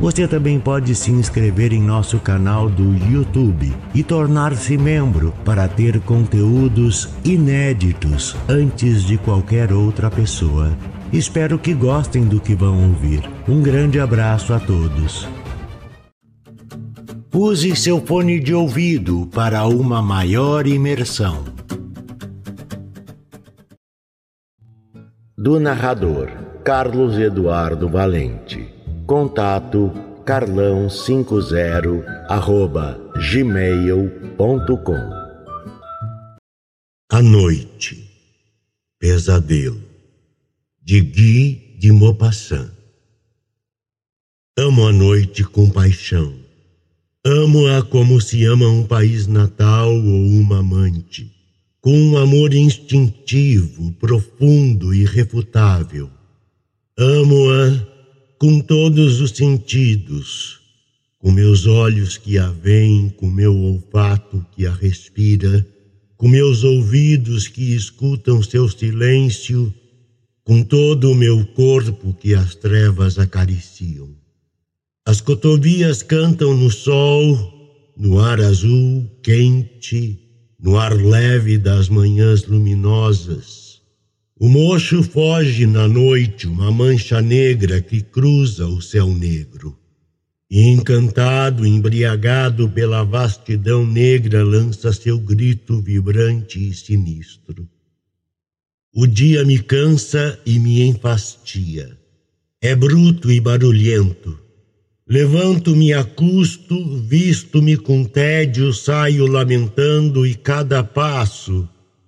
Você também pode se inscrever em nosso canal do YouTube e tornar-se membro para ter conteúdos inéditos antes de qualquer outra pessoa. Espero que gostem do que vão ouvir. Um grande abraço a todos. Use seu fone de ouvido para uma maior imersão. Do narrador Carlos Eduardo Valente. Contato carlão50 arroba gmail.com A noite. Pesadelo. De Guy de Maupassant. Amo a noite com paixão. Amo-a como se ama um país natal ou uma amante, com um amor instintivo, profundo e irrefutável. Amo-a com todos os sentidos, com meus olhos que a veem, com meu olfato que a respira, com meus ouvidos que escutam seu silêncio, com todo o meu corpo que as trevas acariciam. As cotovias cantam no sol, no ar azul quente, no ar leve das manhãs luminosas o mocho foge na noite, uma mancha negra que cruza o céu negro. E encantado, embriagado pela vastidão negra, lança seu grito vibrante e sinistro. O dia me cansa e me enfastia. É bruto e barulhento. Levanto-me a custo, visto-me com tédio, saio lamentando e cada passo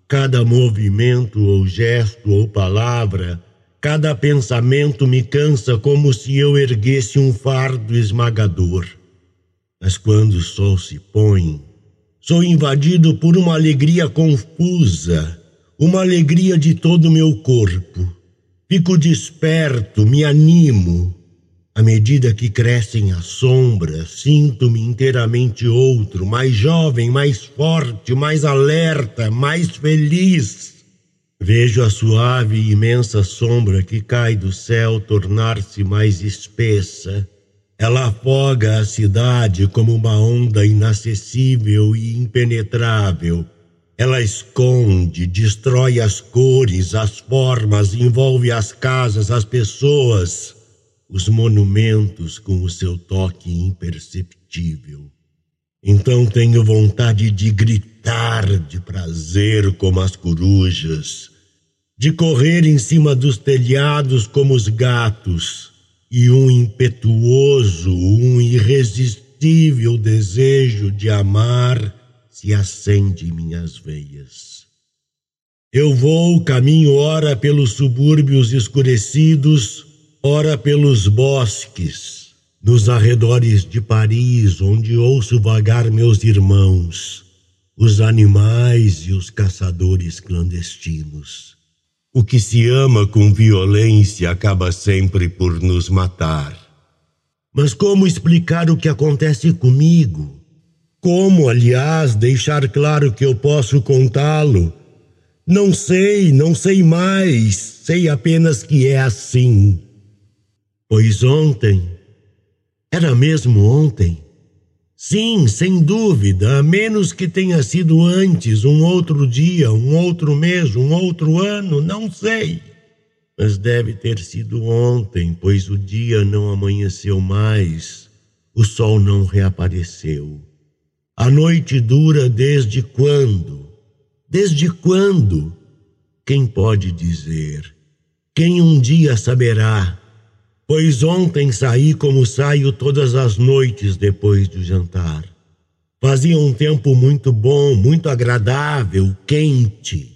Cada movimento ou gesto ou palavra, cada pensamento me cansa como se eu erguesse um fardo esmagador. Mas quando o sol se põe, sou invadido por uma alegria confusa, uma alegria de todo o meu corpo. Fico desperto, me animo, à medida que crescem as sombras, sinto-me inteiramente outro, mais jovem, mais forte, mais alerta, mais feliz. Vejo a suave e imensa sombra que cai do céu tornar-se mais espessa. Ela afoga a cidade como uma onda inacessível e impenetrável. Ela esconde, destrói as cores, as formas, envolve as casas, as pessoas os monumentos com o seu toque imperceptível. Então tenho vontade de gritar de prazer como as corujas, de correr em cima dos telhados como os gatos, e um impetuoso, um irresistível desejo de amar se acende em minhas veias. Eu vou caminho ora pelos subúrbios escurecidos, ora pelos bosques, nos arredores de Paris, onde ouço vagar meus irmãos, os animais e os caçadores clandestinos. O que se ama com violência acaba sempre por nos matar. Mas como explicar o que acontece comigo? Como, aliás, deixar claro que eu posso contá-lo? Não sei, não sei mais, sei apenas que é assim. Pois ontem, era mesmo ontem? Sim, sem dúvida, a menos que tenha sido antes, um outro dia, um outro mês, um outro ano, não sei. Mas deve ter sido ontem, pois o dia não amanheceu mais, o sol não reapareceu. A noite dura desde quando? Desde quando? Quem pode dizer? Quem um dia saberá? Pois ontem saí como saio todas as noites depois do jantar. Fazia um tempo muito bom, muito agradável, quente.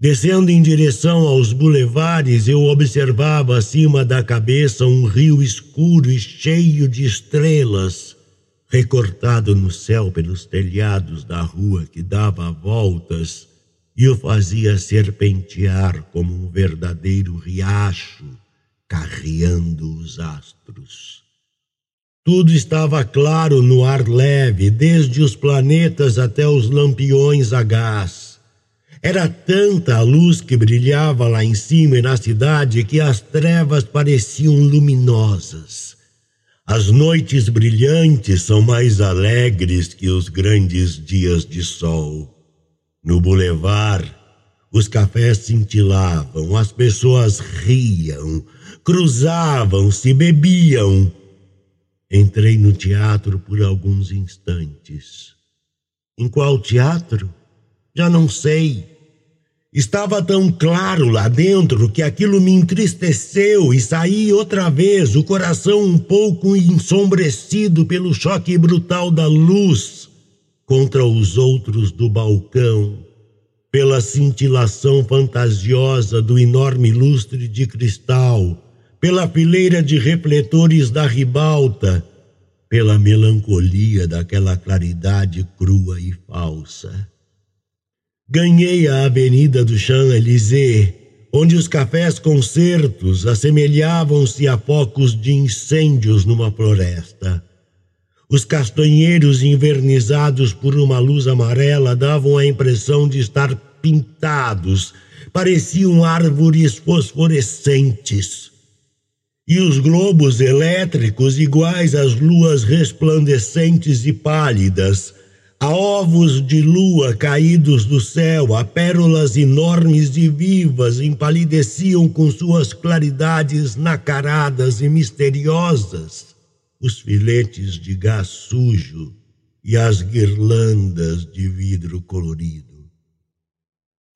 Descendo em direção aos bulevares, eu observava acima da cabeça um rio escuro e cheio de estrelas, recortado no céu pelos telhados da rua que dava voltas e o fazia serpentear como um verdadeiro riacho, carreando os astros. Tudo estava claro no ar leve, desde os planetas até os lampiões a gás. Era tanta a luz que brilhava lá em cima e na cidade que as trevas pareciam luminosas. As noites brilhantes são mais alegres que os grandes dias de sol. No bulevar, os cafés cintilavam, as pessoas riam, cruzavam-se, bebiam. Entrei no teatro por alguns instantes. Em qual teatro? Já não sei. Estava tão claro lá dentro que aquilo me entristeceu e saí outra vez, o coração um pouco ensombrecido pelo choque brutal da luz contra os outros do balcão, pela cintilação fantasiosa do enorme lustre de cristal, pela fileira de refletores da ribalta, pela melancolia daquela claridade crua e falsa. Ganhei a avenida do Champs-Élysées, onde os cafés concertos assemelhavam-se a focos de incêndios numa floresta. Os castanheiros envernizados por uma luz amarela davam a impressão de estar pintados, pareciam árvores fosforescentes. E os globos elétricos, iguais às luas resplandecentes e pálidas, a ovos de lua caídos do céu, a pérolas enormes e vivas empalideciam com suas claridades nacaradas e misteriosas os filetes de gás sujo e as guirlandas de vidro colorido.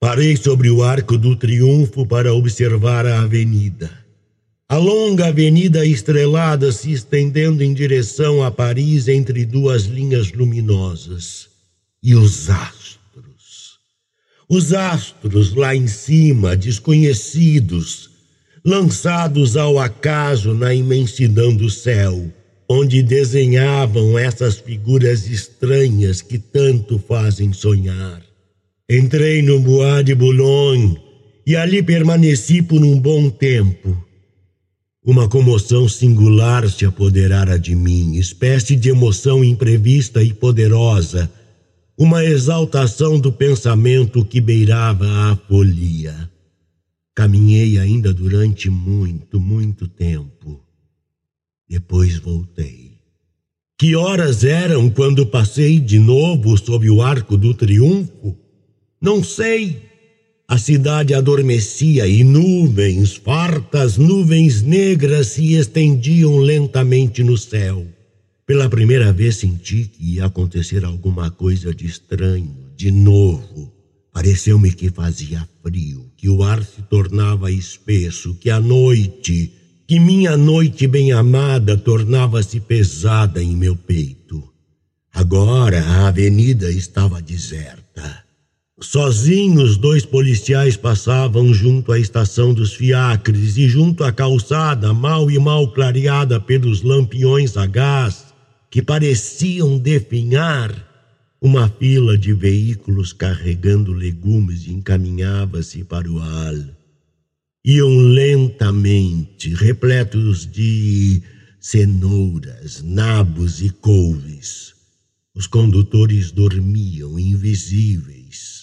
Parei sobre o arco do triunfo para observar a avenida. A longa avenida estrelada se estendendo em direção a Paris entre duas linhas luminosas. E os astros. Os astros lá em cima, desconhecidos, lançados ao acaso na imensidão do céu onde desenhavam essas figuras estranhas que tanto fazem sonhar. Entrei no Bois de Boulogne e ali permaneci por um bom tempo. Uma comoção singular se apoderara de mim, espécie de emoção imprevista e poderosa, uma exaltação do pensamento que beirava a folia. Caminhei ainda durante muito, muito tempo. Depois voltei. Que horas eram quando passei de novo sob o arco do triunfo? Não sei. A cidade adormecia e nuvens, fartas nuvens negras, se estendiam lentamente no céu. Pela primeira vez senti que ia acontecer alguma coisa de estranho, de novo. Pareceu-me que fazia frio, que o ar se tornava espesso, que a noite que minha noite bem-amada tornava-se pesada em meu peito. Agora a avenida estava deserta. Sozinhos, dois policiais passavam junto à estação dos fiacres e junto à calçada, mal e mal clareada pelos lampiões a gás, que pareciam definhar, uma fila de veículos carregando legumes encaminhava-se para o al iam lentamente, repletos de cenouras, nabos e couves. Os condutores dormiam invisíveis.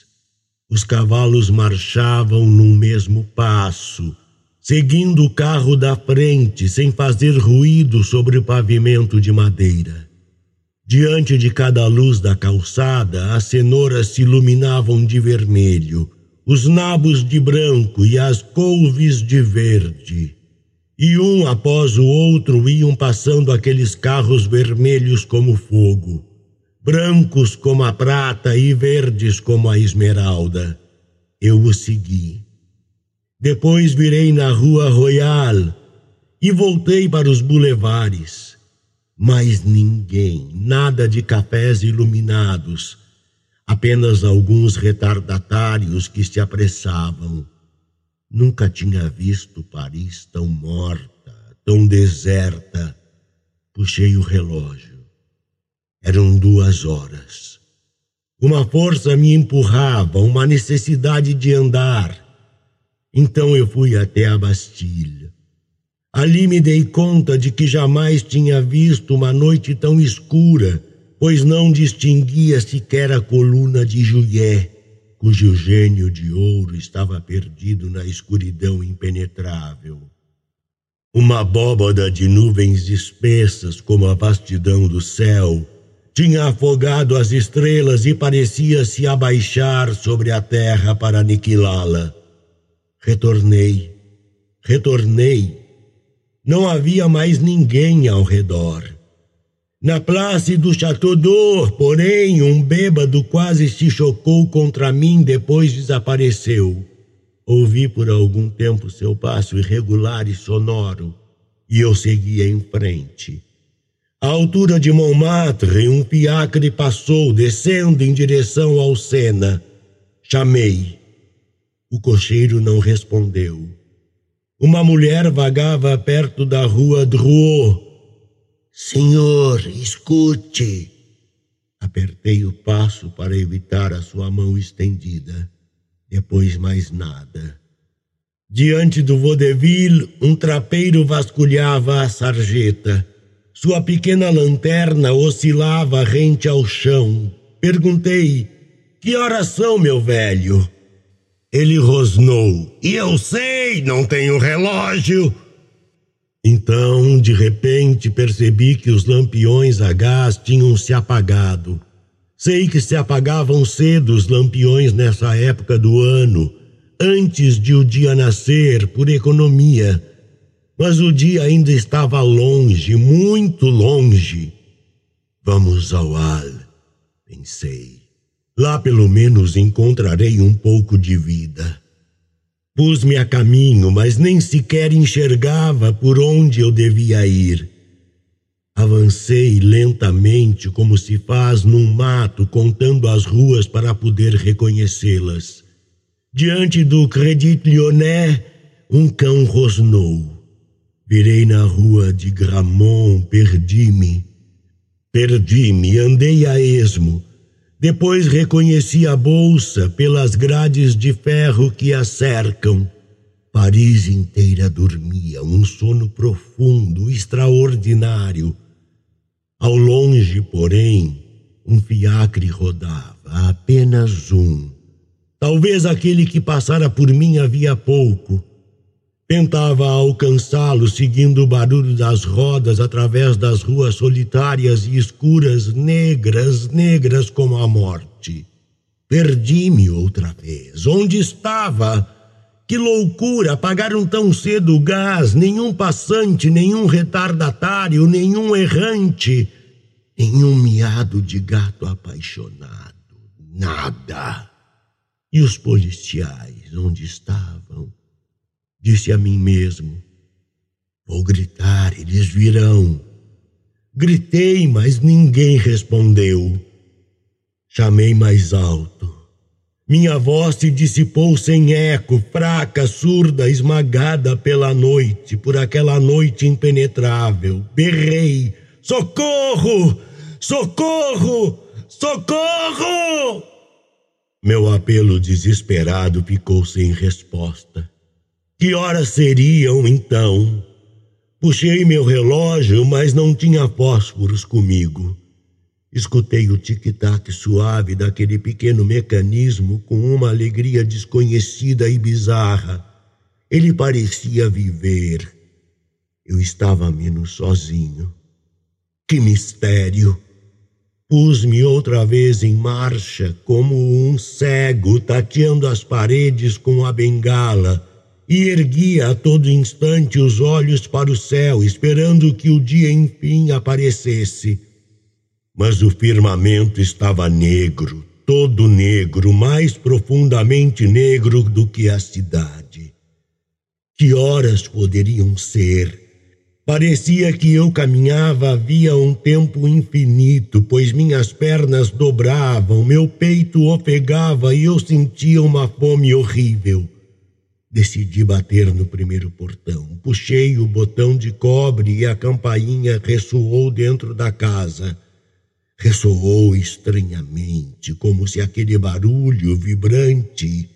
Os cavalos marchavam num mesmo passo, seguindo o carro da frente sem fazer ruído sobre o pavimento de madeira. Diante de cada luz da calçada, as cenouras se iluminavam de vermelho os nabos de branco e as couves de verde. E um após o outro iam passando aqueles carros vermelhos como fogo, brancos como a prata e verdes como a esmeralda. Eu o segui. Depois virei na rua Royal e voltei para os bulevares. Mas ninguém, nada de cafés iluminados, apenas alguns retardatários que se apressavam. Nunca tinha visto Paris tão morta, tão deserta. Puxei o relógio. Eram duas horas. Uma força me empurrava, uma necessidade de andar. Então eu fui até a Bastilha. Ali me dei conta de que jamais tinha visto uma noite tão escura, pois não distinguia sequer a coluna de Juliet, cujo gênio de ouro estava perdido na escuridão impenetrável. Uma abóbada de nuvens espessas como a vastidão do céu tinha afogado as estrelas e parecia se abaixar sobre a terra para aniquilá-la. Retornei, retornei. Não havia mais ninguém ao redor. Na place do Chateau d'Or, porém, um bêbado quase se chocou contra mim, depois desapareceu. Ouvi por algum tempo seu passo irregular e sonoro, e eu seguia em frente. À altura de Montmartre, um fiacre passou, descendo em direção ao Sena. Chamei. O cocheiro não respondeu. Uma mulher vagava perto da rua Drouot. Senhor, escute. Apertei o passo para evitar a sua mão estendida. Depois mais nada. Diante do vaudeville, um trapeiro vasculhava a sarjeta. Sua pequena lanterna oscilava rente ao chão. Perguntei: Que horas são, meu velho? Ele rosnou: E eu sei, não tenho relógio. Então, de repente, percebi que os lampiões a gás tinham se apagado. Sei que se apagavam cedo os lampiões nessa época do ano, antes de o dia nascer, por economia mas o dia ainda estava longe, muito longe. Vamos ao Al, pensei. Lá pelo menos encontrarei um pouco de vida. Pus-me a caminho, mas nem sequer enxergava por onde eu devia ir. Avancei lentamente, como se faz num mato, contando as ruas para poder reconhecê-las. Diante do Credit Lyonnais, um cão rosnou. Virei na rua de Gramont, perdi-me. Perdi-me, andei a esmo. Depois reconheci a bolsa pelas grades de ferro que a cercam. Paris inteira dormia, um sono profundo, extraordinário. Ao longe, porém, um fiacre rodava, apenas um. Talvez aquele que passara por mim havia pouco Tentava alcançá-lo seguindo o barulho das rodas através das ruas solitárias e escuras, negras, negras como a morte. Perdi-me outra vez. Onde estava? Que loucura! Apagaram tão cedo o gás. Nenhum passante, nenhum retardatário, nenhum errante, nenhum miado de gato apaixonado. Nada. E os policiais, onde estavam? Disse a mim mesmo: Vou gritar, eles virão. Gritei, mas ninguém respondeu. Chamei mais alto. Minha voz se dissipou sem eco, fraca, surda, esmagada pela noite, por aquela noite impenetrável. Berrei: Socorro! Socorro! Socorro! Meu apelo desesperado ficou sem resposta. Que horas seriam então? Puxei meu relógio, mas não tinha fósforos comigo. Escutei o tic-tac suave daquele pequeno mecanismo com uma alegria desconhecida e bizarra. Ele parecia viver. Eu estava menos sozinho. Que mistério! Pus-me outra vez em marcha, como um cego tateando as paredes com a bengala e erguia a todo instante os olhos para o céu, esperando que o dia enfim aparecesse. Mas o firmamento estava negro, todo negro, mais profundamente negro do que a cidade. Que horas poderiam ser? Parecia que eu caminhava havia um tempo infinito, pois minhas pernas dobravam, meu peito ofegava e eu sentia uma fome horrível. Decidi bater no primeiro portão. Puxei o botão de cobre e a campainha ressoou dentro da casa. ressoou estranhamente, como se aquele barulho vibrante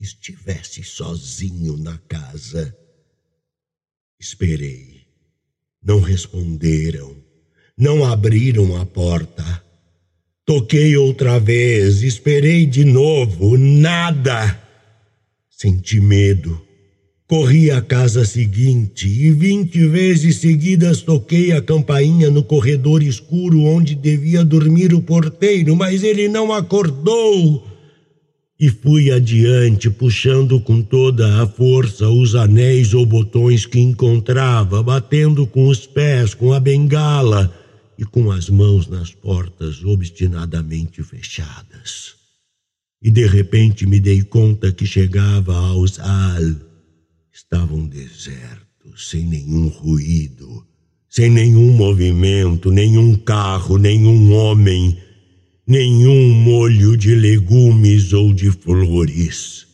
estivesse sozinho na casa. Esperei. Não responderam. Não abriram a porta. Toquei outra vez, esperei de novo, nada. Senti medo. Corri à casa seguinte e vinte vezes seguidas toquei a campainha no corredor escuro onde devia dormir o porteiro, mas ele não acordou. E fui adiante, puxando com toda a força os anéis ou botões que encontrava, batendo com os pés, com a bengala e com as mãos nas portas obstinadamente fechadas. E de repente me dei conta que chegava aos al estavam desertos, sem nenhum ruído, sem nenhum movimento, nenhum carro, nenhum homem, nenhum molho de legumes ou de flores.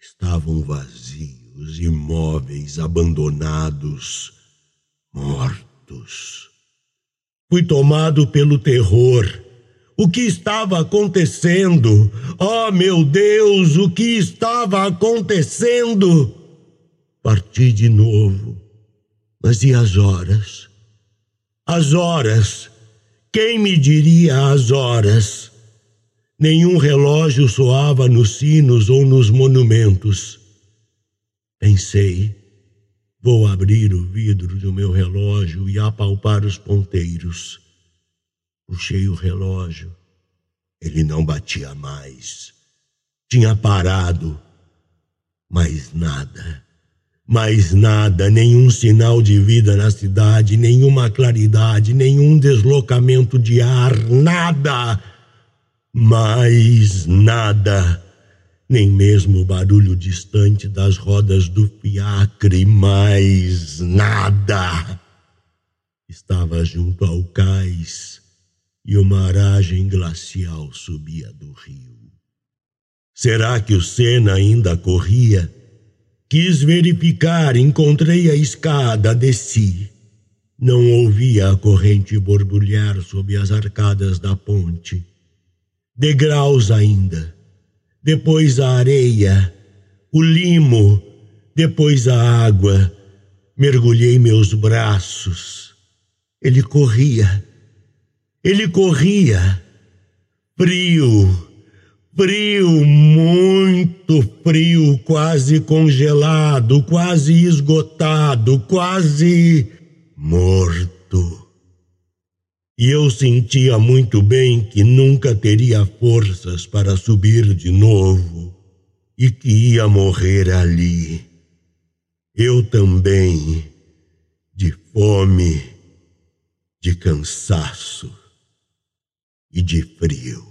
Estavam vazios, imóveis, abandonados, mortos. Fui tomado pelo terror. O que estava acontecendo? Oh, meu Deus, o que estava acontecendo? Parti de novo. Mas e as horas? As horas! Quem me diria as horas? Nenhum relógio soava nos sinos ou nos monumentos. Pensei, vou abrir o vidro do meu relógio e apalpar os ponteiros. Puxei o relógio. Ele não batia mais. Tinha parado. Mas nada. Mais nada, nenhum sinal de vida na cidade, nenhuma claridade, nenhum deslocamento de ar, nada. Mais nada. Nem mesmo o barulho distante das rodas do fiacre, mais nada. Estava junto ao cais e uma aragem glacial subia do rio. Será que o Sena ainda corria? Quis verificar, encontrei a escada, desci. Não ouvia a corrente borbulhar sob as arcadas da ponte. Degraus ainda. Depois a areia, o limo, depois a água. Mergulhei meus braços. Ele corria. Ele corria. Frio Frio, muito frio, quase congelado, quase esgotado, quase morto. E eu sentia muito bem que nunca teria forças para subir de novo e que ia morrer ali. Eu também, de fome, de cansaço e de frio.